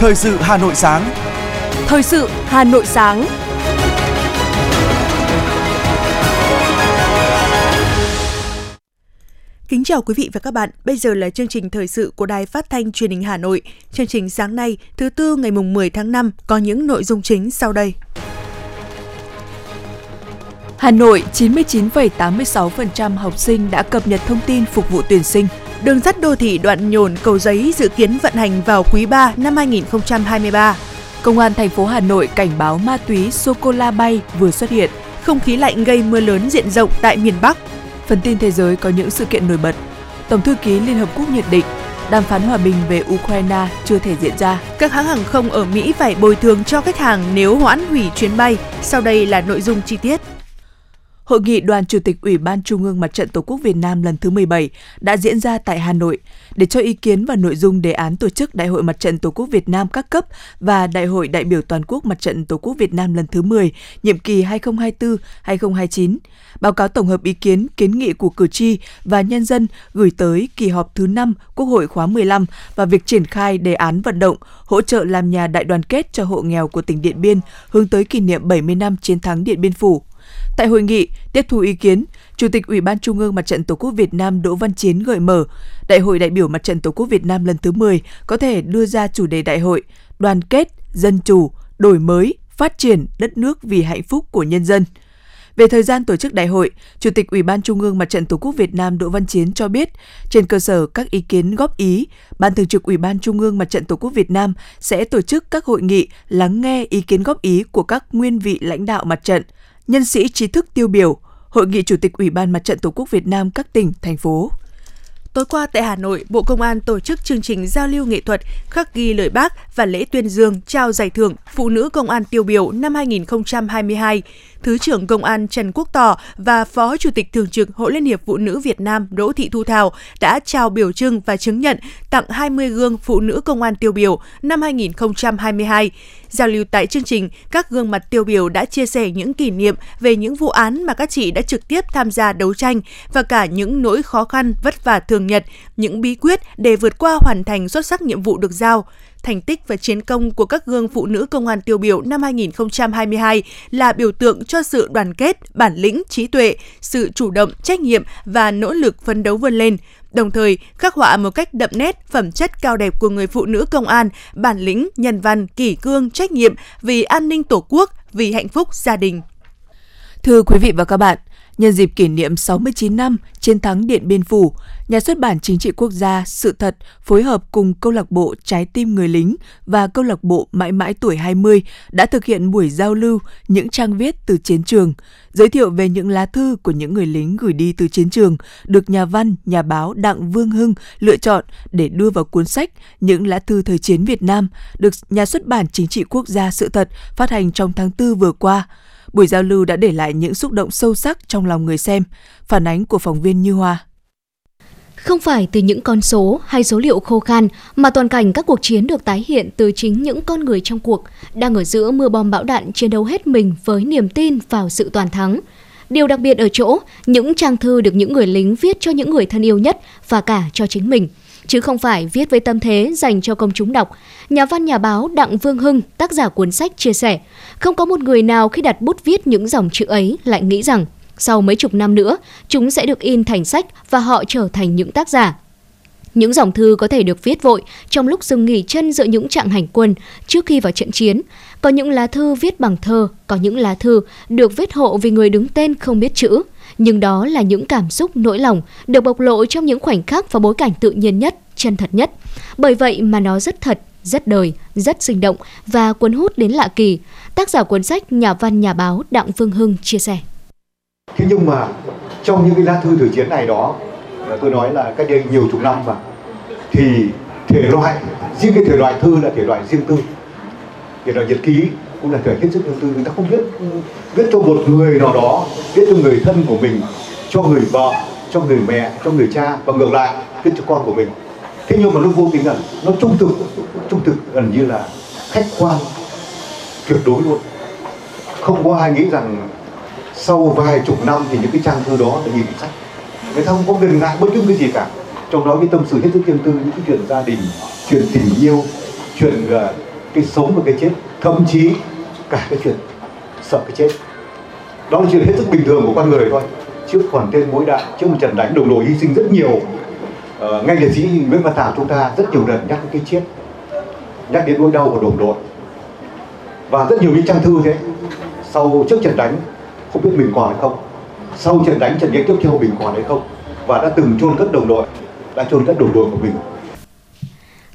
Thời sự Hà Nội sáng. Thời sự Hà Nội sáng. Kính chào quý vị và các bạn. Bây giờ là chương trình thời sự của Đài Phát thanh Truyền hình Hà Nội. Chương trình sáng nay, thứ tư ngày mùng 10 tháng 5 có những nội dung chính sau đây. Hà Nội 99,86% học sinh đã cập nhật thông tin phục vụ tuyển sinh. Đường sắt đô thị đoạn nhổn cầu giấy dự kiến vận hành vào quý 3 năm 2023. Công an thành phố Hà Nội cảnh báo ma túy sô-cô-la bay vừa xuất hiện. Không khí lạnh gây mưa lớn diện rộng tại miền Bắc. Phần tin thế giới có những sự kiện nổi bật. Tổng thư ký Liên Hợp Quốc nhận định, đàm phán hòa bình về Ukraine chưa thể diễn ra. Các hãng hàng không ở Mỹ phải bồi thường cho khách hàng nếu hoãn hủy chuyến bay. Sau đây là nội dung chi tiết. Hội nghị Đoàn Chủ tịch Ủy ban Trung ương Mặt trận Tổ quốc Việt Nam lần thứ 17 đã diễn ra tại Hà Nội để cho ý kiến và nội dung đề án tổ chức Đại hội Mặt trận Tổ quốc Việt Nam các cấp và Đại hội đại biểu toàn quốc Mặt trận Tổ quốc Việt Nam lần thứ 10, nhiệm kỳ 2024-2029. Báo cáo tổng hợp ý kiến, kiến nghị của cử tri và nhân dân gửi tới kỳ họp thứ 5 Quốc hội khóa 15 và việc triển khai đề án vận động hỗ trợ làm nhà đại đoàn kết cho hộ nghèo của tỉnh Điện Biên hướng tới kỷ niệm 70 năm chiến thắng Điện Biên Phủ. Tại hội nghị, tiếp thu ý kiến, Chủ tịch Ủy ban Trung ương Mặt trận Tổ quốc Việt Nam Đỗ Văn Chiến gợi mở, Đại hội đại biểu Mặt trận Tổ quốc Việt Nam lần thứ 10 có thể đưa ra chủ đề đại hội đoàn kết, dân chủ, đổi mới, phát triển đất nước vì hạnh phúc của nhân dân. Về thời gian tổ chức đại hội, Chủ tịch Ủy ban Trung ương Mặt trận Tổ quốc Việt Nam Đỗ Văn Chiến cho biết, trên cơ sở các ý kiến góp ý, Ban Thường trực Ủy ban Trung ương Mặt trận Tổ quốc Việt Nam sẽ tổ chức các hội nghị lắng nghe ý kiến góp ý của các nguyên vị lãnh đạo mặt trận – nhân sĩ trí thức tiêu biểu, Hội nghị Chủ tịch Ủy ban Mặt trận Tổ quốc Việt Nam các tỉnh, thành phố. Tối qua tại Hà Nội, Bộ Công an tổ chức chương trình giao lưu nghệ thuật khắc ghi lời bác và lễ tuyên dương trao giải thưởng Phụ nữ Công an tiêu biểu năm 2022. Thứ trưởng Công an Trần Quốc Tỏ và Phó Chủ tịch Thường trực Hội Liên hiệp Phụ nữ Việt Nam Đỗ Thị Thu Thảo đã trao biểu trưng và chứng nhận tặng 20 gương Phụ nữ Công an tiêu biểu năm 2022. Giao lưu tại chương trình, các gương mặt tiêu biểu đã chia sẻ những kỷ niệm về những vụ án mà các chị đã trực tiếp tham gia đấu tranh và cả những nỗi khó khăn vất vả thường nhật, những bí quyết để vượt qua hoàn thành xuất sắc nhiệm vụ được giao thành tích và chiến công của các gương phụ nữ công an tiêu biểu năm 2022 là biểu tượng cho sự đoàn kết, bản lĩnh, trí tuệ, sự chủ động, trách nhiệm và nỗ lực phấn đấu vươn lên, đồng thời khắc họa một cách đậm nét phẩm chất cao đẹp của người phụ nữ công an, bản lĩnh, nhân văn, kỷ cương, trách nhiệm vì an ninh Tổ quốc, vì hạnh phúc gia đình. Thưa quý vị và các bạn, Nhân dịp kỷ niệm 69 năm chiến thắng Điện Biên Phủ, Nhà xuất bản Chính trị Quốc gia Sự thật phối hợp cùng câu lạc bộ Trái tim người lính và câu lạc bộ Mãi mãi tuổi 20 đã thực hiện buổi giao lưu những trang viết từ chiến trường, giới thiệu về những lá thư của những người lính gửi đi từ chiến trường được nhà văn, nhà báo Đặng Vương Hưng lựa chọn để đưa vào cuốn sách Những lá thư thời chiến Việt Nam được Nhà xuất bản Chính trị Quốc gia Sự thật phát hành trong tháng 4 vừa qua. Buổi giao lưu đã để lại những xúc động sâu sắc trong lòng người xem, phản ánh của phóng viên Như Hoa. Không phải từ những con số hay số liệu khô khan mà toàn cảnh các cuộc chiến được tái hiện từ chính những con người trong cuộc đang ở giữa mưa bom bão đạn chiến đấu hết mình với niềm tin vào sự toàn thắng. Điều đặc biệt ở chỗ, những trang thư được những người lính viết cho những người thân yêu nhất và cả cho chính mình – chứ không phải viết với tâm thế dành cho công chúng đọc. Nhà văn nhà báo Đặng Vương Hưng, tác giả cuốn sách chia sẻ, không có một người nào khi đặt bút viết những dòng chữ ấy lại nghĩ rằng sau mấy chục năm nữa, chúng sẽ được in thành sách và họ trở thành những tác giả. Những dòng thư có thể được viết vội trong lúc dừng nghỉ chân giữa những trạng hành quân trước khi vào trận chiến. Có những lá thư viết bằng thơ, có những lá thư được viết hộ vì người đứng tên không biết chữ nhưng đó là những cảm xúc nỗi lòng được bộc lộ trong những khoảnh khắc và bối cảnh tự nhiên nhất, chân thật nhất. Bởi vậy mà nó rất thật, rất đời, rất sinh động và cuốn hút đến lạ kỳ. Tác giả cuốn sách nhà văn nhà báo Đặng Phương Hưng chia sẻ. Thế nhưng mà trong những cái lá thư thử chiến này đó, tôi nói là cách đây nhiều chục năm mà, thì thể loại, riêng cái thể loại thư là thể loại riêng tư, thể loại nhật ký cũng là thể hết sức riêng tư người ta không viết viết cho một người nào đó viết cho người thân của mình cho người vợ cho người mẹ cho người cha và ngược lại viết cho con của mình. Thế nhưng mà nó vô tình rằng nó trung thực trung thực gần như là khách quan tuyệt đối luôn. Không có ai nghĩ rằng sau vài chục năm thì những cái trang thư đó là nhìn sách người ta không có ngần ngại bất cứ cái gì cả. Trong đó cái tâm sự hết sức riêng tư những cái chuyện gia đình chuyện tình yêu chuyện uh, cái sống và cái chết. Thậm chí cả cái chuyện sợ cái chết. Đó là chuyện hết sức bình thường của con người thôi. Trước còn tên mũi đạn trước một trận đánh đồng đội hy sinh rất nhiều uh, ngay liệt sĩ Nguyễn Văn Thảo chúng ta rất nhiều lần nhắc đến cái chết nhắc đến nỗi đau của đồng đội. Và rất nhiều những trang thư thế. Sau trước trận đánh không biết mình còn hay không. Sau trận đánh trận đánh tiếp theo mình còn hay không. Và đã từng chôn cất đồng đội đã chôn cất đồng đội của mình.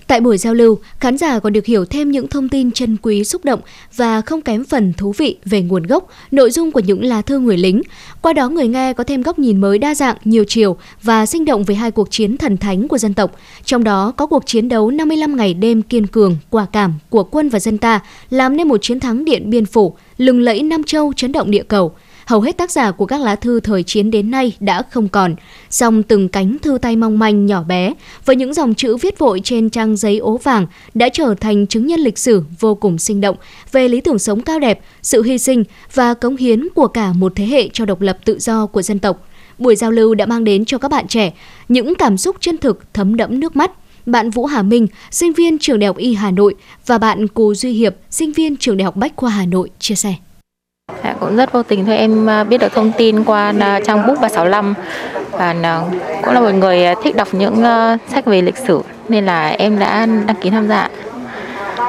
Tại buổi giao lưu, khán giả còn được hiểu thêm những thông tin chân quý xúc động và không kém phần thú vị về nguồn gốc, nội dung của những lá thư người lính. Qua đó người nghe có thêm góc nhìn mới đa dạng, nhiều chiều và sinh động về hai cuộc chiến thần thánh của dân tộc. Trong đó có cuộc chiến đấu 55 ngày đêm kiên cường, quả cảm của quân và dân ta làm nên một chiến thắng điện biên phủ, lừng lẫy Nam Châu chấn động địa cầu – hầu hết tác giả của các lá thư thời chiến đến nay đã không còn. Song từng cánh thư tay mong manh nhỏ bé với những dòng chữ viết vội trên trang giấy ố vàng đã trở thành chứng nhân lịch sử vô cùng sinh động về lý tưởng sống cao đẹp, sự hy sinh và cống hiến của cả một thế hệ cho độc lập tự do của dân tộc. Buổi giao lưu đã mang đến cho các bạn trẻ những cảm xúc chân thực thấm đẫm nước mắt bạn Vũ Hà Minh, sinh viên trường Đại học Y Hà Nội và bạn Cù Duy Hiệp, sinh viên trường Đại học Bách khoa Hà Nội chia sẻ. Dạ, cũng rất vô tình thôi em à, biết được thông tin qua à, trang book 365 và à, cũng là một người thích đọc những sách về lịch sử nên là em đã đăng ký tham gia.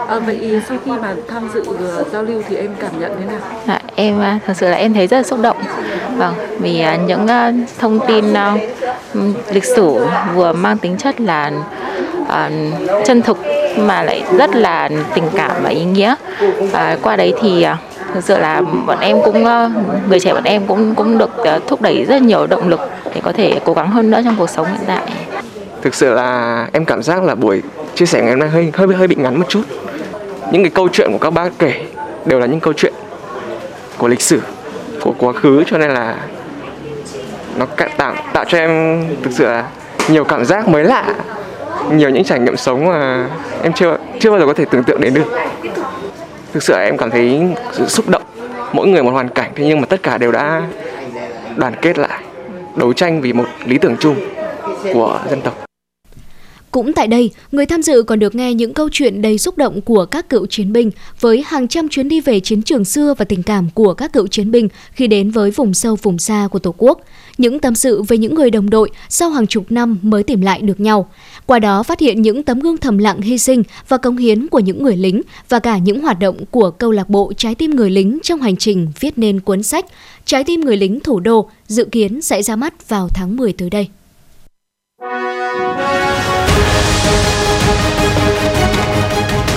À, vậy sau khi mà tham dự giao lưu thì em cảm nhận thế nào? À, em thật sự là em thấy rất là xúc động. Vâng, vì những thông tin lịch sử vừa mang tính chất là uh, chân thực mà lại rất là tình cảm và ý nghĩa. Uh, qua đấy thì thực sự là bọn em cũng ờ, người trẻ bọn em cũng cũng được ờ, thúc đẩy rất nhiều động lực để có thể cố gắng hơn nữa trong cuộc sống hiện tại. Thực sự là em cảm giác là buổi chia sẻ ngày hôm nay hơi hơi hơi bị ngắn một chút. Những cái câu chuyện của các bác kể đều là những câu chuyện của lịch sử, của quá khứ, cho nên là nó tạo tạo cho em thực sự là nhiều cảm giác mới lạ, nhiều những trải nghiệm sống mà em chưa chưa bao giờ có thể tưởng tượng đến được thực sự em cảm thấy sự xúc động, mỗi người một hoàn cảnh, thế nhưng mà tất cả đều đã đoàn kết lại, đấu tranh vì một lý tưởng chung của dân tộc cũng tại đây, người tham dự còn được nghe những câu chuyện đầy xúc động của các cựu chiến binh với hàng trăm chuyến đi về chiến trường xưa và tình cảm của các cựu chiến binh khi đến với vùng sâu vùng xa của Tổ quốc. Những tâm sự về những người đồng đội sau hàng chục năm mới tìm lại được nhau. Qua đó phát hiện những tấm gương thầm lặng hy sinh và công hiến của những người lính và cả những hoạt động của câu lạc bộ Trái tim người lính trong hành trình viết nên cuốn sách Trái tim người lính thủ đô dự kiến sẽ ra mắt vào tháng 10 tới đây.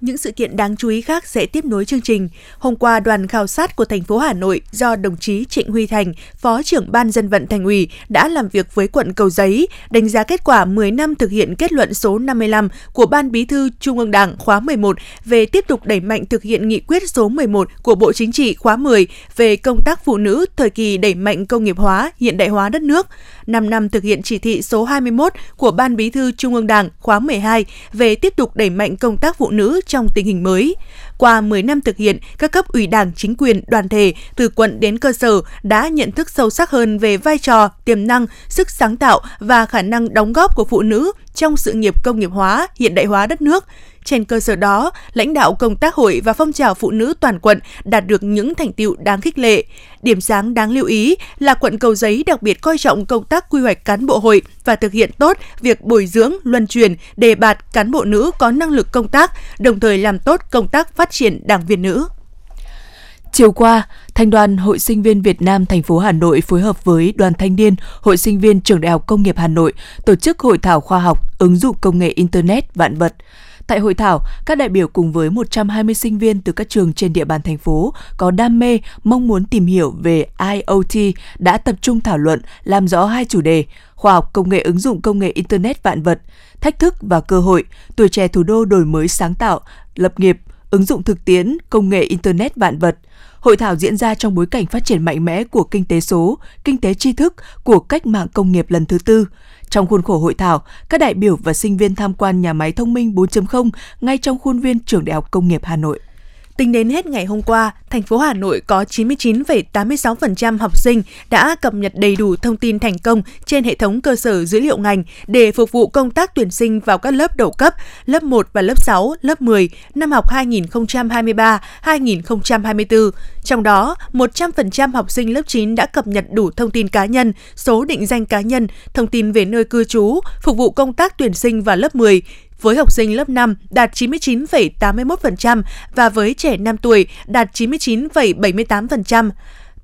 Những sự kiện đáng chú ý khác sẽ tiếp nối chương trình. Hôm qua, đoàn khảo sát của thành phố Hà Nội do đồng chí Trịnh Huy Thành, Phó trưởng Ban dân vận Thành ủy đã làm việc với quận Cầu Giấy, đánh giá kết quả 10 năm thực hiện kết luận số 55 của Ban Bí thư Trung ương Đảng khóa 11 về tiếp tục đẩy mạnh thực hiện nghị quyết số 11 của Bộ Chính trị khóa 10 về công tác phụ nữ thời kỳ đẩy mạnh công nghiệp hóa, hiện đại hóa đất nước. 5 năm thực hiện chỉ thị số 21 của Ban Bí thư Trung ương Đảng khóa 12 về tiếp tục đẩy mạnh công tác phụ nữ trong tình hình mới. Qua 10 năm thực hiện, các cấp ủy đảng, chính quyền, đoàn thể từ quận đến cơ sở đã nhận thức sâu sắc hơn về vai trò, tiềm năng, sức sáng tạo và khả năng đóng góp của phụ nữ trong sự nghiệp công nghiệp hóa, hiện đại hóa đất nước. Trên cơ sở đó, lãnh đạo công tác hội và phong trào phụ nữ toàn quận đạt được những thành tiệu đáng khích lệ. Điểm sáng đáng lưu ý là quận Cầu Giấy đặc biệt coi trọng công tác quy hoạch cán bộ hội và thực hiện tốt việc bồi dưỡng, luân truyền, đề bạt cán bộ nữ có năng lực công tác, đồng thời làm tốt công tác phát phát triển đảng viên nữ. Chiều qua, Thanh đoàn Hội sinh viên Việt Nam thành phố Hà Nội phối hợp với Đoàn Thanh niên Hội sinh viên Trường Đại học Công nghiệp Hà Nội tổ chức hội thảo khoa học ứng dụng công nghệ Internet vạn vật. Tại hội thảo, các đại biểu cùng với 120 sinh viên từ các trường trên địa bàn thành phố có đam mê, mong muốn tìm hiểu về IoT đã tập trung thảo luận làm rõ hai chủ đề: khoa học công nghệ ứng dụng công nghệ internet vạn vật, thách thức và cơ hội, tuổi trẻ thủ đô đổi mới sáng tạo, lập nghiệp, ứng dụng thực tiễn, công nghệ Internet vạn vật. Hội thảo diễn ra trong bối cảnh phát triển mạnh mẽ của kinh tế số, kinh tế tri thức của cách mạng công nghiệp lần thứ tư. Trong khuôn khổ hội thảo, các đại biểu và sinh viên tham quan nhà máy thông minh 4.0 ngay trong khuôn viên Trường Đại học Công nghiệp Hà Nội. Tính đến hết ngày hôm qua, thành phố Hà Nội có 99,86% học sinh đã cập nhật đầy đủ thông tin thành công trên hệ thống cơ sở dữ liệu ngành để phục vụ công tác tuyển sinh vào các lớp đầu cấp, lớp 1 và lớp 6, lớp 10 năm học 2023-2024. Trong đó, 100% học sinh lớp 9 đã cập nhật đủ thông tin cá nhân, số định danh cá nhân, thông tin về nơi cư trú, phục vụ công tác tuyển sinh vào lớp 10 với học sinh lớp 5 đạt 99,81% và với trẻ 5 tuổi đạt 99,78%.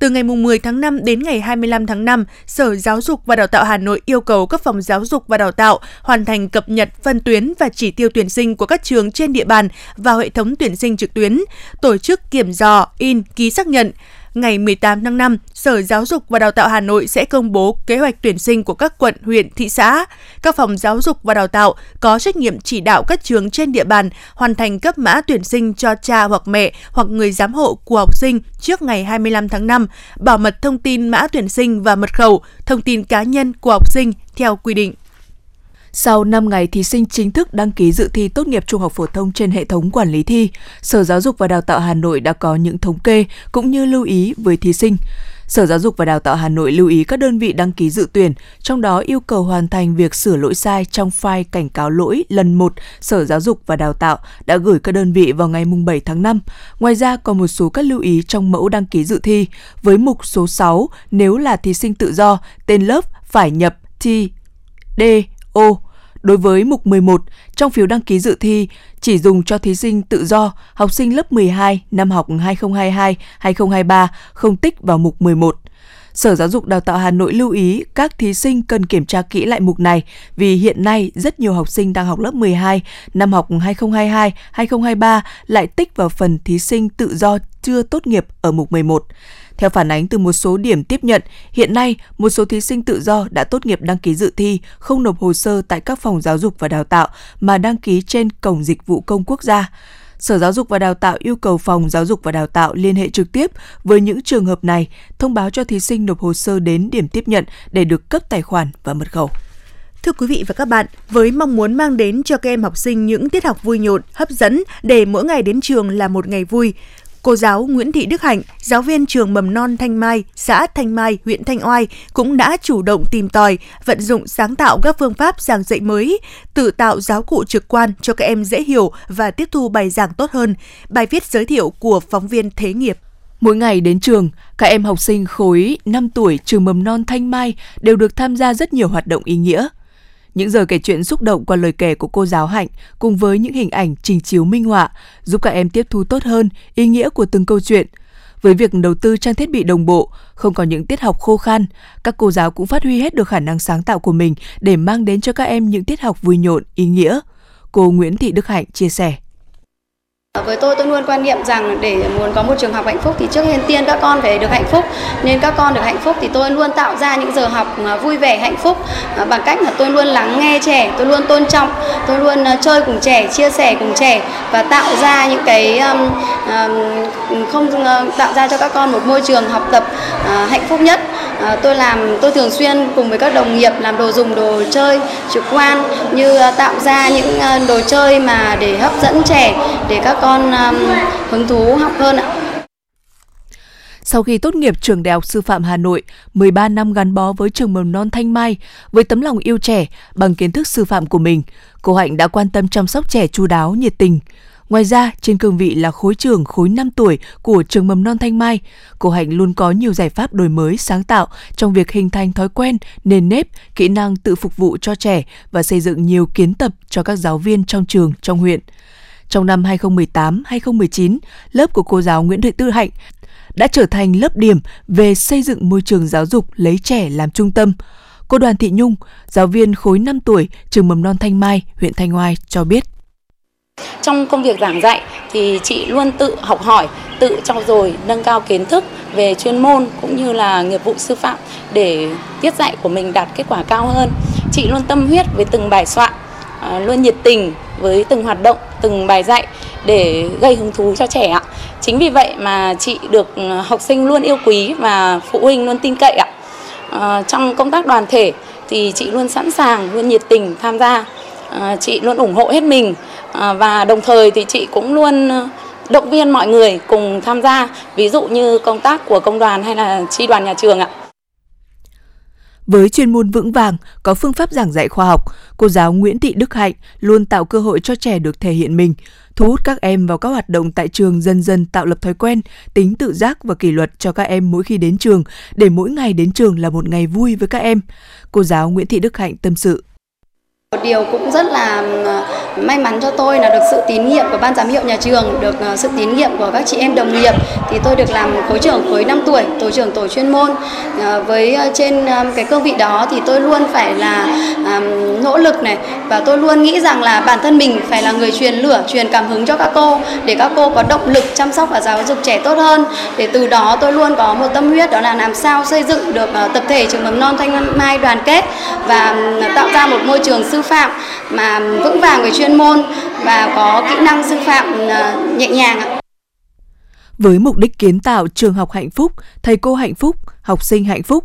Từ ngày 10 tháng 5 đến ngày 25 tháng 5, Sở Giáo dục và Đào tạo Hà Nội yêu cầu các phòng giáo dục và đào tạo hoàn thành cập nhật phân tuyến và chỉ tiêu tuyển sinh của các trường trên địa bàn vào hệ thống tuyển sinh trực tuyến, tổ chức kiểm dò, in, ký xác nhận, ngày 18 tháng 5, Sở Giáo dục và Đào tạo Hà Nội sẽ công bố kế hoạch tuyển sinh của các quận, huyện, thị xã. Các phòng giáo dục và đào tạo có trách nhiệm chỉ đạo các trường trên địa bàn hoàn thành cấp mã tuyển sinh cho cha hoặc mẹ hoặc người giám hộ của học sinh trước ngày 25 tháng 5, bảo mật thông tin mã tuyển sinh và mật khẩu, thông tin cá nhân của học sinh theo quy định. Sau 5 ngày thí sinh chính thức đăng ký dự thi tốt nghiệp trung học phổ thông trên hệ thống quản lý thi, Sở Giáo dục và Đào tạo Hà Nội đã có những thống kê cũng như lưu ý với thí sinh. Sở Giáo dục và Đào tạo Hà Nội lưu ý các đơn vị đăng ký dự tuyển, trong đó yêu cầu hoàn thành việc sửa lỗi sai trong file cảnh cáo lỗi lần 1 Sở Giáo dục và Đào tạo đã gửi các đơn vị vào ngày 7 tháng 5. Ngoài ra còn một số các lưu ý trong mẫu đăng ký dự thi. Với mục số 6, nếu là thí sinh tự do, tên lớp phải nhập T, D, Ô, Đối với mục 11, trong phiếu đăng ký dự thi chỉ dùng cho thí sinh tự do, học sinh lớp 12 năm học 2022-2023 không tích vào mục 11. Sở Giáo dục Đào tạo Hà Nội lưu ý các thí sinh cần kiểm tra kỹ lại mục này vì hiện nay rất nhiều học sinh đang học lớp 12 năm học 2022-2023 lại tích vào phần thí sinh tự do chưa tốt nghiệp ở mục 11. Theo phản ánh từ một số điểm tiếp nhận, hiện nay một số thí sinh tự do đã tốt nghiệp đăng ký dự thi, không nộp hồ sơ tại các phòng giáo dục và đào tạo mà đăng ký trên cổng dịch vụ công quốc gia. Sở Giáo dục và Đào tạo yêu cầu Phòng Giáo dục và Đào tạo liên hệ trực tiếp với những trường hợp này, thông báo cho thí sinh nộp hồ sơ đến điểm tiếp nhận để được cấp tài khoản và mật khẩu. Thưa quý vị và các bạn, với mong muốn mang đến cho các em học sinh những tiết học vui nhộn, hấp dẫn để mỗi ngày đến trường là một ngày vui, Cô giáo Nguyễn Thị Đức Hạnh, giáo viên trường mầm non Thanh Mai, xã Thanh Mai, huyện Thanh Oai cũng đã chủ động tìm tòi, vận dụng sáng tạo các phương pháp giảng dạy mới, tự tạo giáo cụ trực quan cho các em dễ hiểu và tiếp thu bài giảng tốt hơn. Bài viết giới thiệu của phóng viên Thế nghiệp. Mỗi ngày đến trường, các em học sinh khối 5 tuổi trường mầm non Thanh Mai đều được tham gia rất nhiều hoạt động ý nghĩa – những giờ kể chuyện xúc động qua lời kể của cô giáo Hạnh cùng với những hình ảnh trình chiếu minh họa giúp các em tiếp thu tốt hơn ý nghĩa của từng câu chuyện. Với việc đầu tư trang thiết bị đồng bộ, không có những tiết học khô khan, các cô giáo cũng phát huy hết được khả năng sáng tạo của mình để mang đến cho các em những tiết học vui nhộn, ý nghĩa. Cô Nguyễn Thị Đức Hạnh chia sẻ. Ờ, với tôi, tôi luôn quan niệm rằng để muốn có một trường học hạnh phúc thì trước tiên các con phải được hạnh phúc. Nên các con được hạnh phúc thì tôi luôn tạo ra những giờ học ờ, vui vẻ, hạnh phúc ờ, bằng cách là tôi luôn lắng nghe trẻ, tôi luôn tôn trọng, tôi luôn chơi cùng trẻ, chia sẻ cùng trẻ và tạo ra những cái um, um, không tạo ra cho các con một môi trường học tập uh, hạnh phúc nhất. Tôi làm tôi thường xuyên cùng với các đồng nghiệp làm đồ dùng đồ chơi trực quan như uh, tạo ra những uh, đồ chơi mà để hấp dẫn trẻ để các con um, hứng thú học hơn ạ. Sau khi tốt nghiệp trường Đại học Sư phạm Hà Nội, 13 năm gắn bó với trường mầm non Thanh Mai, với tấm lòng yêu trẻ, bằng kiến thức sư phạm của mình, cô Hạnh đã quan tâm chăm sóc trẻ chu đáo, nhiệt tình. Ngoài ra, trên cương vị là khối trưởng khối 5 tuổi của trường mầm non Thanh Mai, cô Hạnh luôn có nhiều giải pháp đổi mới sáng tạo trong việc hình thành thói quen, nền nếp, kỹ năng tự phục vụ cho trẻ và xây dựng nhiều kiến tập cho các giáo viên trong trường, trong huyện. Trong năm 2018-2019, lớp của cô giáo Nguyễn Thị Tư Hạnh đã trở thành lớp điểm về xây dựng môi trường giáo dục lấy trẻ làm trung tâm. Cô Đoàn Thị Nhung, giáo viên khối 5 tuổi trường mầm non Thanh Mai, huyện Thanh Oai cho biết. Trong công việc giảng dạy thì chị luôn tự học hỏi, tự trau dồi, nâng cao kiến thức về chuyên môn cũng như là nghiệp vụ sư phạm để tiết dạy của mình đạt kết quả cao hơn. Chị luôn tâm huyết với từng bài soạn, à, luôn nhiệt tình với từng hoạt động, từng bài dạy để gây hứng thú cho trẻ ạ. Chính vì vậy mà chị được ừ, học sinh luôn yêu quý và phụ huynh luôn tin cậy ạ. À, trong công tác đoàn thể thì chị luôn sẵn sàng, luôn nhiệt tình tham gia. À, chị luôn ủng hộ hết mình à, và đồng thời thì chị cũng luôn ừ, động viên mọi người cùng tham gia, ví dụ như công tác của công đoàn hay là tri đoàn nhà trường ạ. Với chuyên môn vững vàng, có phương pháp giảng dạy khoa học, cô giáo Nguyễn Thị Đức Hạnh luôn tạo cơ hội cho trẻ được thể hiện mình, thu hút các em vào các hoạt động tại trường dần dần tạo lập thói quen, tính tự giác và kỷ luật cho các em mỗi khi đến trường, để mỗi ngày đến trường là một ngày vui với các em. Cô giáo Nguyễn Thị Đức Hạnh tâm sự. Một điều cũng rất là may mắn cho tôi là được sự tín nhiệm của ban giám hiệu nhà trường, được ờ, sự tín nhiệm của các chị em đồng nghiệp thì tôi được làm khối trưởng khối 5 tuổi, tổ trưởng tổ chuyên môn. Ờ, với ờ, trên cái cương vị đó thì tôi luôn phải là nỗ lực này và tôi luôn nghĩ rằng là bản thân mình phải là người truyền lửa, truyền cảm hứng cho các cô để các cô có động lực chăm sóc và giáo dục trẻ tốt hơn. Để từ đó tôi luôn có một tâm huyết đó là làm sao xây dựng được tập thể trường mầm non Thanh Mai đoàn kết và tạo ra một môi trường sư phạm mà vững vàng về chuyên môn và có kỹ năng sư phạm ờ, nhẹ nhàng ạ. Với mục đích kiến tạo trường học hạnh phúc, thầy cô hạnh phúc, học sinh hạnh phúc,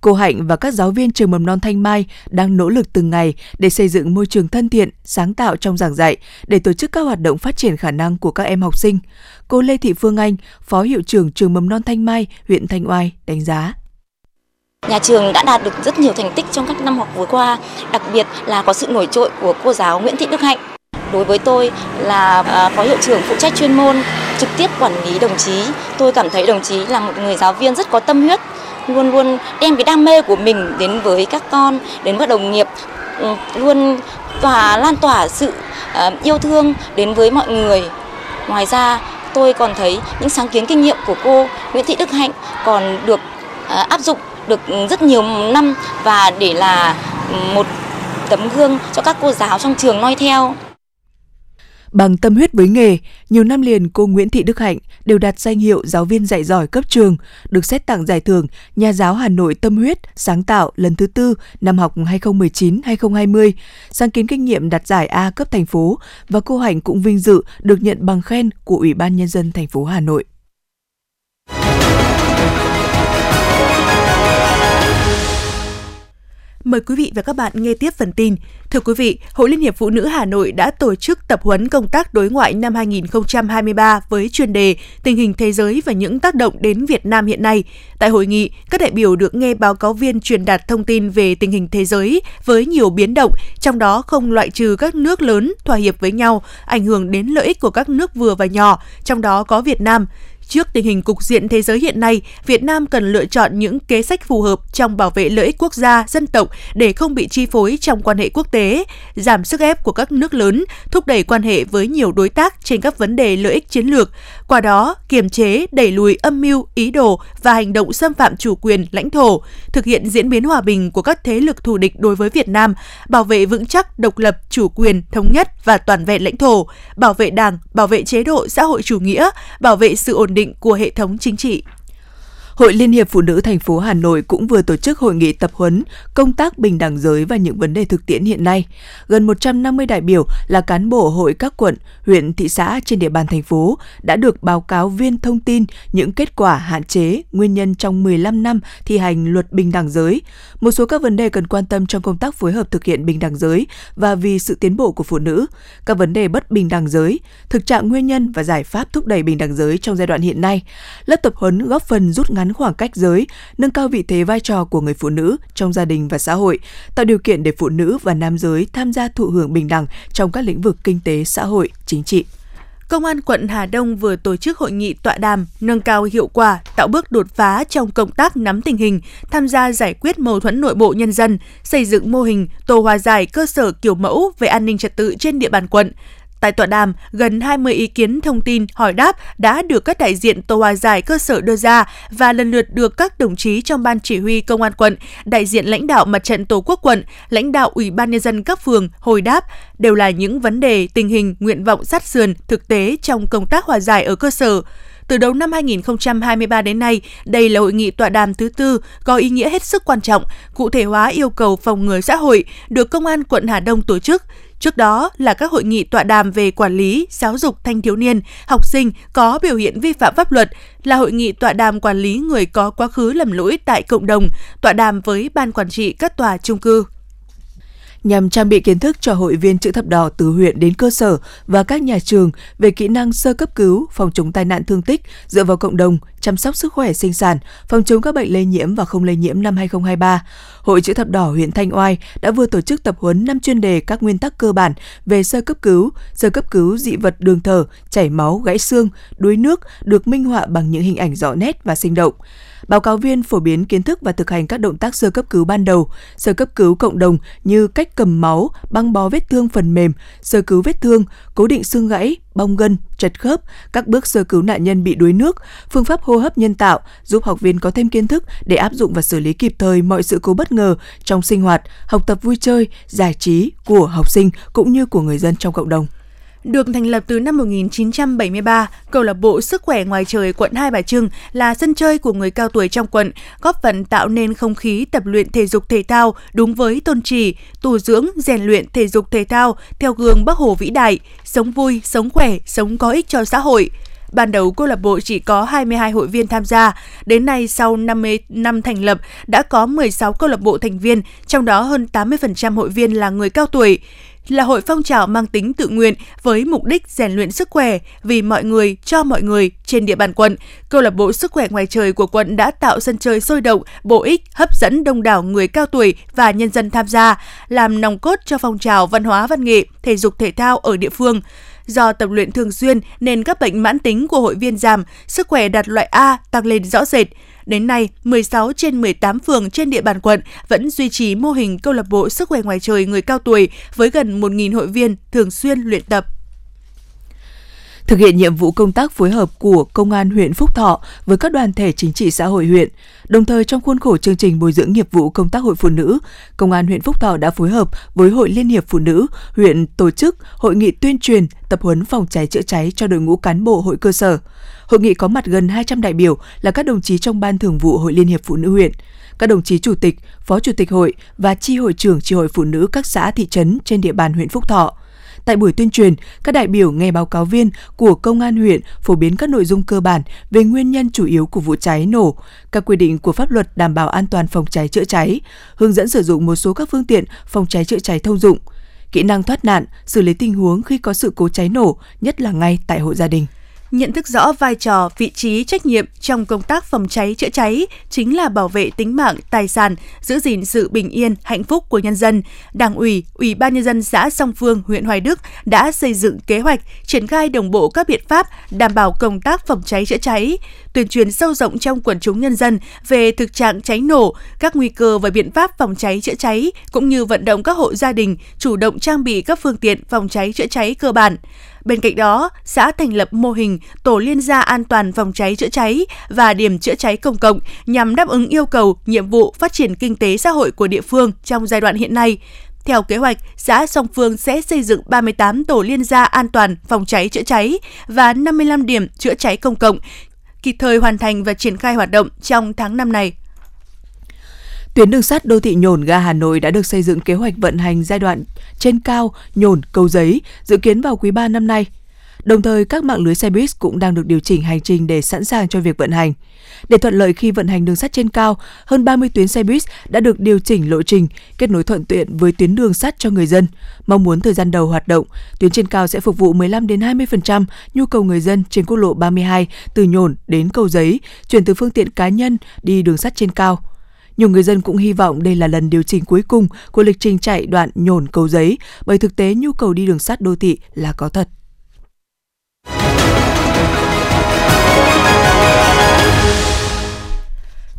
cô Hạnh và các giáo viên trường mầm non Thanh Mai đang nỗ lực từng ngày để xây dựng môi trường thân thiện, sáng tạo trong giảng dạy để tổ chức các hoạt động phát triển khả năng của các em học sinh. Cô Lê Thị Phương Anh, Phó Hiệu trưởng trường mầm non Thanh Mai, huyện Thanh Oai đánh giá. Nhà trường đã đạt được rất nhiều thành tích trong các năm học vừa qua, đặc biệt là có sự nổi trội của cô giáo Nguyễn Thị Đức Hạnh. Đối với tôi là à, phó hiệu trưởng phụ trách chuyên môn, trực tiếp quản lý đồng chí, tôi cảm thấy đồng chí là một người giáo viên rất có tâm huyết, luôn luôn đem cái đam mê của mình đến với các con, đến với đồng nghiệp, ừ, luôn tỏa lan tỏa sự à, yêu thương đến với mọi người. Ngoài ra, tôi còn thấy những sáng kiến kinh nghiệm của cô Nguyễn Thị Đức Hạnh còn được à, áp dụng được rất nhiều năm và để là một tấm gương cho các cô giáo trong trường noi theo. Bằng tâm huyết với nghề, nhiều năm liền cô Nguyễn Thị Đức Hạnh đều đạt danh hiệu giáo viên dạy giỏi cấp trường, được xét tặng giải thưởng Nhà giáo Hà Nội tâm huyết sáng tạo lần thứ tư năm học 2019-2020, sáng kiến kinh nghiệm đạt giải A cấp thành phố và cô Hạnh cũng vinh dự được nhận bằng khen của Ủy ban nhân dân thành phố Hà Nội. Mời quý vị và các bạn nghe tiếp phần tin. Thưa quý vị, Hội Liên hiệp Phụ nữ Hà Nội đã tổ chức tập huấn công tác đối ngoại năm 2023 với chuyên đề Tình hình thế giới và những tác động đến Việt Nam hiện nay. Tại hội nghị, các đại biểu được nghe báo cáo viên truyền đạt thông tin về tình hình thế giới với nhiều biến động, trong đó không loại trừ các nước lớn thỏa hiệp với nhau, ảnh hưởng đến lợi ích của các nước vừa và nhỏ, trong đó có Việt Nam. Trước tình hình cục diện thế giới hiện nay, Việt Nam cần lựa chọn những kế sách phù hợp trong bảo vệ lợi ích quốc gia, dân tộc để không bị chi phối trong quan hệ quốc tế, giảm sức ép của các nước lớn, thúc đẩy quan hệ với nhiều đối tác trên các vấn đề lợi ích chiến lược, qua đó kiềm chế, đẩy lùi âm mưu, ý đồ và hành động xâm phạm chủ quyền, lãnh thổ, thực hiện diễn biến hòa bình của các thế lực thù địch đối với Việt Nam, bảo vệ vững chắc độc lập, chủ quyền, thống nhất và toàn vẹn lãnh thổ, bảo vệ Đảng, bảo vệ chế độ xã hội chủ nghĩa, bảo vệ sự ổn định của hệ thống chính trị. Hội Liên hiệp Phụ nữ thành phố Hà Nội cũng vừa tổ chức hội nghị tập huấn công tác bình đẳng giới và những vấn đề thực tiễn hiện nay. Gần 150 đại biểu là cán bộ hội các quận, huyện, thị xã trên địa bàn thành phố đã được báo cáo viên thông tin những kết quả hạn chế, nguyên nhân trong 15 năm thi hành luật bình đẳng giới, một số các vấn đề cần quan tâm trong công tác phối hợp thực hiện bình đẳng giới và vì sự tiến bộ của phụ nữ, các vấn đề bất bình đẳng giới, thực trạng nguyên nhân và giải pháp thúc đẩy bình đẳng giới trong giai đoạn hiện nay. Lớp tập huấn góp phần rút ngắn khoảng cách giới, nâng cao vị thế vai trò của người phụ nữ trong gia đình và xã hội, tạo điều kiện để phụ nữ và nam giới tham gia thụ hưởng bình đẳng trong các lĩnh vực kinh tế, xã hội, chính trị. Công an quận Hà Đông vừa tổ chức hội nghị tọa đàm nâng cao hiệu quả, tạo bước đột phá trong công tác nắm tình hình, tham gia giải quyết mâu thuẫn nội bộ nhân dân, xây dựng mô hình tổ hòa giải cơ sở kiểu mẫu về an ninh trật tự trên địa bàn quận, Tại tọa đàm, gần 20 ý kiến thông tin hỏi đáp đã được các đại diện tổ hòa giải cơ sở đưa ra và lần lượt được các đồng chí trong ban chỉ huy công an quận, đại diện lãnh đạo mặt trận tổ quốc quận, lãnh đạo ủy ban nhân dân các phường hồi đáp đều là những vấn đề tình hình nguyện vọng sát sườn thực tế trong công tác hòa giải ở cơ sở. Từ đầu năm 2023 đến nay, đây là hội nghị tọa đàm thứ tư có ý nghĩa hết sức quan trọng, cụ thể hóa yêu cầu phòng ngừa xã hội được Công an quận Hà Đông tổ chức. Trước đó là các hội nghị tọa đàm về quản lý, giáo dục thanh thiếu niên, học sinh có biểu hiện vi phạm pháp luật, là hội nghị tọa đàm quản lý người có quá khứ lầm lỗi tại cộng đồng, tọa đàm với ban quản trị các tòa trung cư nhằm trang bị kiến thức cho hội viên chữ thập đỏ từ huyện đến cơ sở và các nhà trường về kỹ năng sơ cấp cứu, phòng chống tai nạn thương tích dựa vào cộng đồng, chăm sóc sức khỏe sinh sản, phòng chống các bệnh lây nhiễm và không lây nhiễm năm 2023. Hội chữ thập đỏ huyện Thanh Oai đã vừa tổ chức tập huấn 5 chuyên đề các nguyên tắc cơ bản về sơ cấp cứu, sơ cấp cứu dị vật đường thở, chảy máu, gãy xương, đuối nước được minh họa bằng những hình ảnh rõ nét và sinh động. Báo cáo viên phổ biến kiến thức và thực hành các động tác sơ cấp cứu ban đầu, sơ cấp cứu cộng đồng như cách cầm máu, băng bó vết thương phần mềm, sơ cứu vết thương, cố định xương gãy, bong gân, chật khớp, các bước sơ cứu nạn nhân bị đuối nước, phương pháp hô hấp nhân tạo giúp học viên có thêm kiến thức để áp dụng và xử lý kịp thời mọi sự cố bất ngờ trong sinh hoạt, học tập vui chơi, giải trí của học sinh cũng như của người dân trong cộng đồng. Được thành lập từ năm 1973, câu lạc bộ Sức khỏe ngoài trời quận Hai Bà Trưng là sân chơi của người cao tuổi trong quận, góp phần tạo nên không khí tập luyện thể dục thể thao đúng với tôn trì, tu dưỡng, rèn luyện thể dục thể thao theo gương Bắc Hồ vĩ đại, sống vui, sống khỏe, sống có ích cho xã hội. Ban đầu câu lạc bộ chỉ có 22 hội viên tham gia, đến nay sau 50 năm thành lập đã có 16 câu lạc bộ thành viên, trong đó hơn 80% hội viên là người cao tuổi là hội phong trào mang tính tự nguyện với mục đích rèn luyện sức khỏe vì mọi người cho mọi người trên địa bàn quận. Câu lạc bộ sức khỏe ngoài trời của quận đã tạo sân chơi sôi động, bổ ích, hấp dẫn đông đảo người cao tuổi và nhân dân tham gia, làm nòng cốt cho phong trào văn hóa văn nghệ, thể dục thể thao ở địa phương. Do tập luyện thường xuyên nên các bệnh mãn tính của hội viên giảm, sức khỏe đạt loại A tăng lên rõ rệt. Đến nay, 16 trên 18 phường trên địa bàn quận vẫn duy trì mô hình câu lạc bộ sức khỏe ngoài trời người cao tuổi với gần 1.000 hội viên thường xuyên luyện tập thực hiện nhiệm vụ công tác phối hợp của Công an huyện Phúc Thọ với các đoàn thể chính trị xã hội huyện. Đồng thời trong khuôn khổ chương trình bồi dưỡng nghiệp vụ công tác hội phụ nữ, Công an huyện Phúc Thọ đã phối hợp với Hội Liên hiệp Phụ nữ huyện tổ chức hội nghị tuyên truyền tập huấn phòng cháy chữa cháy cho đội ngũ cán bộ hội cơ sở. Hội nghị có mặt gần 200 đại biểu là các đồng chí trong ban thường vụ Hội Liên hiệp Phụ nữ huyện, các đồng chí chủ tịch, phó chủ tịch hội và chi hội trưởng chi hội phụ nữ các xã thị trấn trên địa bàn huyện Phúc Thọ. Tại buổi tuyên truyền, các đại biểu nghe báo cáo viên của công an huyện phổ biến các nội dung cơ bản về nguyên nhân chủ yếu của vụ cháy nổ, các quy định của pháp luật đảm bảo an toàn phòng cháy chữa cháy, hướng dẫn sử dụng một số các phương tiện phòng cháy chữa cháy thông dụng, kỹ năng thoát nạn, xử lý tình huống khi có sự cố cháy nổ, nhất là ngay tại hộ gia đình. Nhận thức rõ vai trò, vị trí, trách nhiệm trong công tác phòng cháy chữa cháy chính là bảo vệ tính mạng, tài sản, giữ gìn sự bình yên, hạnh phúc của nhân dân. Đảng ủy, Ủy ban nhân dân xã Song Phương, huyện Hoài Đức đã xây dựng kế hoạch triển khai đồng bộ các biện pháp đảm bảo công tác phòng cháy chữa cháy, tuyên truyền sâu rộng trong quần chúng nhân dân về thực trạng cháy nổ, các nguy cơ và biện pháp phòng cháy chữa cháy cũng như vận động các hộ gia đình chủ động trang bị các phương tiện phòng cháy chữa cháy cơ bản. Bên cạnh đó, xã thành lập mô hình tổ liên gia an toàn phòng cháy chữa cháy và điểm chữa cháy công cộng nhằm đáp ứng yêu cầu, nhiệm vụ phát triển kinh tế xã hội của địa phương trong giai đoạn hiện nay. Theo kế hoạch, xã Song Phương sẽ xây dựng 38 tổ liên gia an toàn phòng cháy chữa cháy và 55 điểm chữa cháy công cộng, kịp thời hoàn thành và triển khai hoạt động trong tháng năm này. Tuyến đường sắt đô thị Nhổn ga Hà Nội đã được xây dựng kế hoạch vận hành giai đoạn trên cao Nhổn Cầu Giấy, dự kiến vào quý 3 năm nay. Đồng thời, các mạng lưới xe buýt cũng đang được điều chỉnh hành trình để sẵn sàng cho việc vận hành. Để thuận lợi khi vận hành đường sắt trên cao, hơn 30 tuyến xe buýt đã được điều chỉnh lộ trình, kết nối thuận tiện với tuyến đường sắt cho người dân. Mong muốn thời gian đầu hoạt động, tuyến trên cao sẽ phục vụ 15 đến 20% nhu cầu người dân trên quốc lộ 32 từ Nhổn đến Cầu Giấy, chuyển từ phương tiện cá nhân đi đường sắt trên cao. Nhiều người dân cũng hy vọng đây là lần điều chỉnh cuối cùng của lịch trình chạy đoạn nhổn cầu giấy, bởi thực tế nhu cầu đi đường sắt đô thị là có thật.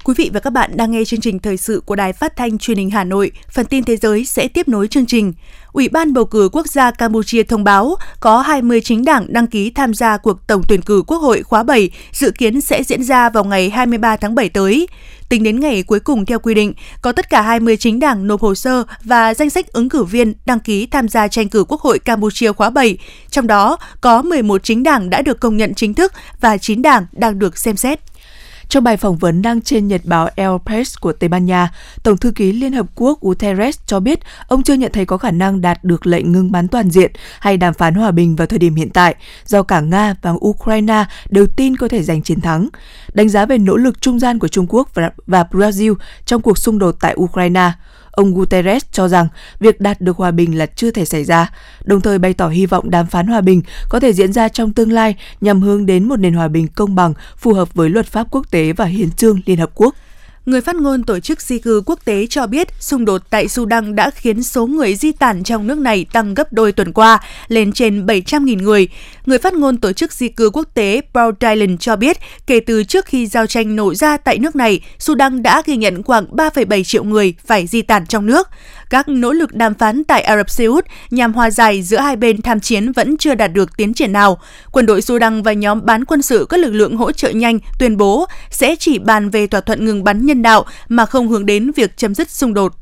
Quý vị và các bạn đang nghe chương trình thời sự của Đài Phát thanh Truyền hình Hà Nội. Phần tin thế giới sẽ tiếp nối chương trình. Ủy ban bầu cử quốc gia Campuchia thông báo có 20 chính đảng đăng ký tham gia cuộc tổng tuyển cử Quốc hội khóa 7 dự kiến sẽ diễn ra vào ngày 23 tháng 7 tới. Tính đến ngày cuối cùng theo quy định, có tất cả 20 chính đảng nộp hồ sơ và danh sách ứng cử viên đăng ký tham gia tranh cử Quốc hội Campuchia khóa 7. Trong đó có 11 chính đảng đã được công nhận chính thức và 9 đảng đang được xem xét. Trong bài phỏng vấn đăng trên nhật báo El País của Tây Ban Nha, Tổng thư ký Liên Hợp Quốc Guterres cho biết ông chưa nhận thấy có khả năng đạt được lệnh ngừng bắn toàn diện hay đàm phán hòa bình vào thời điểm hiện tại, do cả Nga và Ukraine đều tin có thể giành chiến thắng. Đánh giá về nỗ lực trung gian của Trung Quốc và Brazil trong cuộc xung đột tại Ukraine, Ông Guterres cho rằng việc đạt được hòa bình là chưa thể xảy ra, đồng thời bày tỏ hy vọng đàm phán hòa bình có thể diễn ra trong tương lai nhằm hướng đến một nền hòa bình công bằng phù hợp với luật pháp quốc tế và hiến trương Liên Hợp Quốc. Người phát ngôn Tổ chức Di cư Quốc tế cho biết xung đột tại Sudan đã khiến số người di tản trong nước này tăng gấp đôi tuần qua, lên trên 700.000 người. Người phát ngôn Tổ chức Di cư Quốc tế Paul Dylan cho biết kể từ trước khi giao tranh nổ ra tại nước này, Sudan đã ghi nhận khoảng 3,7 triệu người phải di tản trong nước. Các nỗ lực đàm phán tại Ả Rập Xê Út nhằm hòa giải giữa hai bên tham chiến vẫn chưa đạt được tiến triển nào. Quân đội Sudan và nhóm bán quân sự các lực lượng hỗ trợ nhanh tuyên bố sẽ chỉ bàn về thỏa thuận ngừng bắn nhân đạo mà không hướng đến việc chấm dứt xung đột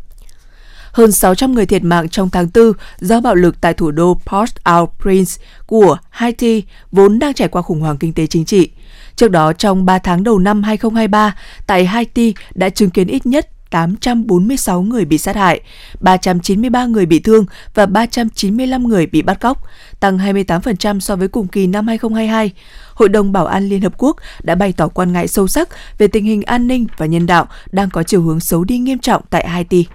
hơn 600 người thiệt mạng trong tháng 4 do bạo lực tại thủ đô Port-au-Prince của Haiti, vốn đang trải qua khủng hoảng kinh tế chính trị. Trước đó, trong 3 tháng đầu năm 2023, tại Haiti đã chứng kiến ít nhất 846 người bị sát hại, 393 người bị thương và 395 người bị bắt cóc, tăng 28% so với cùng kỳ năm 2022. Hội đồng Bảo an Liên Hợp Quốc đã bày tỏ quan ngại sâu sắc về tình hình an ninh và nhân đạo đang có chiều hướng xấu đi nghiêm trọng tại Haiti.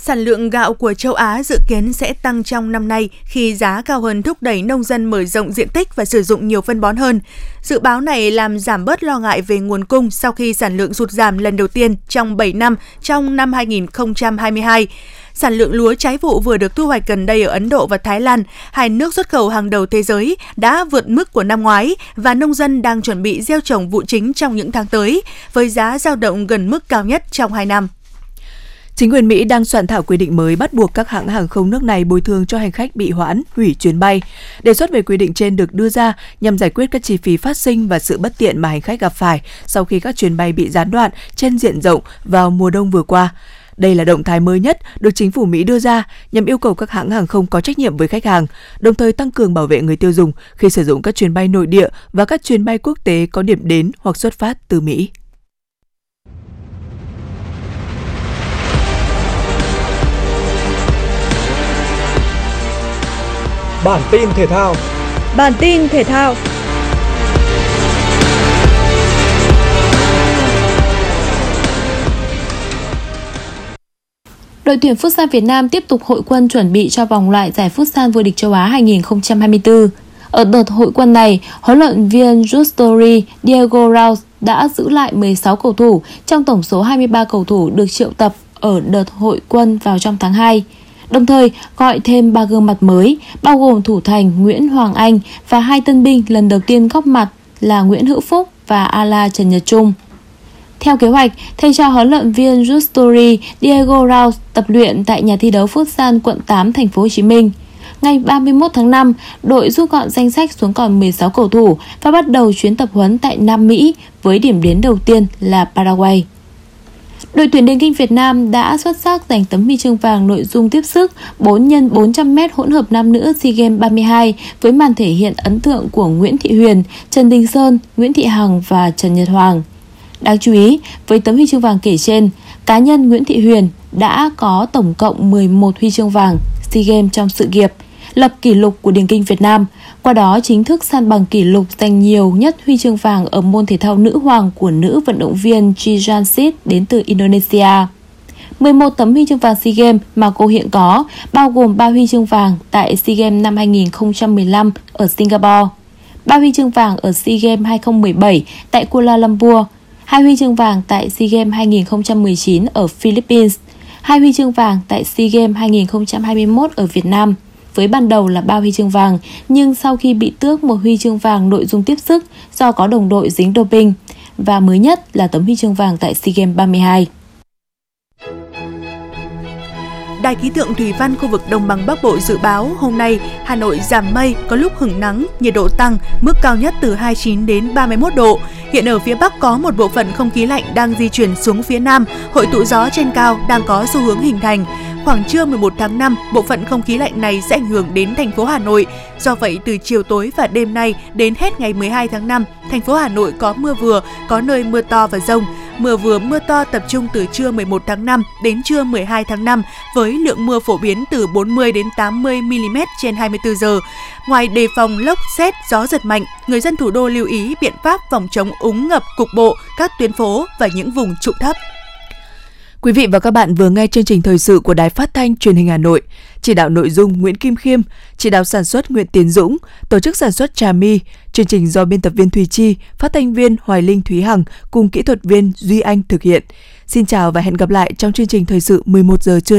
Sản lượng gạo của châu Á dự kiến sẽ tăng trong năm nay khi giá cao hơn thúc đẩy nông dân mở rộng diện tích và sử dụng nhiều phân bón hơn. Dự báo này làm giảm bớt lo ngại về nguồn cung sau khi sản lượng sụt giảm lần đầu tiên trong 7 năm trong năm 2022. Sản lượng lúa trái vụ vừa được thu hoạch gần đây ở Ấn Độ và Thái Lan, hai nước xuất khẩu hàng đầu thế giới, đã vượt mức của năm ngoái và nông dân đang chuẩn bị gieo trồng vụ chính trong những tháng tới, với giá giao động gần mức cao nhất trong hai năm. Chính quyền Mỹ đang soạn thảo quy định mới bắt buộc các hãng hàng không nước này bồi thường cho hành khách bị hoãn, hủy chuyến bay. Đề xuất về quy định trên được đưa ra nhằm giải quyết các chi phí phát sinh và sự bất tiện mà hành khách gặp phải sau khi các chuyến bay bị gián đoạn trên diện rộng vào mùa đông vừa qua. Đây là động thái mới nhất được chính phủ Mỹ đưa ra nhằm yêu cầu các hãng hàng không có trách nhiệm với khách hàng, đồng thời tăng cường bảo vệ người tiêu dùng khi sử dụng các chuyến bay nội địa và các chuyến bay quốc tế có điểm đến hoặc xuất phát từ Mỹ. Bản tin thể thao. Bản tin thể thao. Đội tuyển Futsal Việt Nam tiếp tục hội quân chuẩn bị cho vòng loại giải Futsal vô địch châu Á 2024. Ở đợt hội quân này, huấn luyện viên Justori Diego Raus đã giữ lại 16 cầu thủ trong tổng số 23 cầu thủ được triệu tập ở đợt hội quân vào trong tháng 2 đồng thời gọi thêm ba gương mặt mới, bao gồm thủ thành Nguyễn Hoàng Anh và hai tân binh lần đầu tiên góp mặt là Nguyễn Hữu Phúc và Ala Trần Nhật Trung. Theo kế hoạch, thầy trò huấn luyện viên Justori Diego Raus tập luyện tại nhà thi đấu Futsal quận 8 thành phố Hồ Chí Minh. Ngày 31 tháng 5, đội rút gọn danh sách xuống còn 16 cầu thủ và bắt đầu chuyến tập huấn tại Nam Mỹ với điểm đến đầu tiên là Paraguay. Đội tuyển điền kinh Việt Nam đã xuất sắc giành tấm huy chương vàng nội dung tiếp sức 4 x 400m hỗn hợp nam nữ SEA Games 32 với màn thể hiện ấn tượng của Nguyễn Thị Huyền, Trần Đình Sơn, Nguyễn Thị Hằng và Trần Nhật Hoàng. Đáng chú ý, với tấm huy chương vàng kể trên, cá nhân Nguyễn Thị Huyền đã có tổng cộng 11 huy chương vàng SEA Games trong sự nghiệp – lập kỷ lục của điền kinh Việt Nam, qua đó chính thức san bằng kỷ lục giành nhiều nhất huy chương vàng ở môn thể thao nữ hoàng của nữ vận động viên Jijansit đến từ Indonesia. 11 tấm huy chương vàng SEA Games mà cô hiện có, bao gồm 3 huy chương vàng tại SEA Games năm 2015 ở Singapore, 3 huy chương vàng ở SEA Games 2017 tại Kuala Lumpur, 2 huy chương vàng tại SEA Games 2019 ở Philippines, 2 huy chương vàng tại SEA Games 2021 ở Việt Nam – với ban đầu là ba huy chương vàng, nhưng sau khi bị tước một huy chương vàng nội dung tiếp sức do có đồng đội dính doping và mới nhất là tấm huy chương vàng tại SEA Games 32. Đài khí tượng thủy văn khu vực Đồng bằng Bắc Bộ dự báo hôm nay Hà Nội giảm mây, có lúc hứng nắng, nhiệt độ tăng, mức cao nhất từ 29 đến 31 độ. Hiện ở phía Bắc có một bộ phận không khí lạnh đang di chuyển xuống phía Nam, hội tụ gió trên cao đang có xu hướng hình thành. Khoảng trưa 11 tháng 5, bộ phận không khí lạnh này sẽ ảnh hưởng đến thành phố Hà Nội. Do vậy, từ chiều tối và đêm nay đến hết ngày 12 tháng 5, thành phố Hà Nội có mưa vừa, có nơi mưa to và rông. Mưa vừa mưa to tập trung từ trưa 11 tháng 5 đến trưa 12 tháng 5 với lượng mưa phổ biến từ 40 đến 80 mm trên 24 giờ. Ngoài đề phòng lốc, xét, gió giật mạnh, người dân thủ đô lưu ý biện pháp phòng chống úng ngập cục bộ các tuyến phố và những vùng trụng thấp. Quý vị và các bạn vừa nghe chương trình thời sự của Đài Phát thanh Truyền hình Hà Nội. Chỉ đạo nội dung Nguyễn Kim Khiêm, chỉ đạo sản xuất Nguyễn Tiến Dũng, tổ chức sản xuất Trà My. Chương trình do biên tập viên Thùy Chi, phát thanh viên Hoài Linh Thúy Hằng cùng kỹ thuật viên Duy Anh thực hiện. Xin chào và hẹn gặp lại trong chương trình thời sự 11 giờ trưa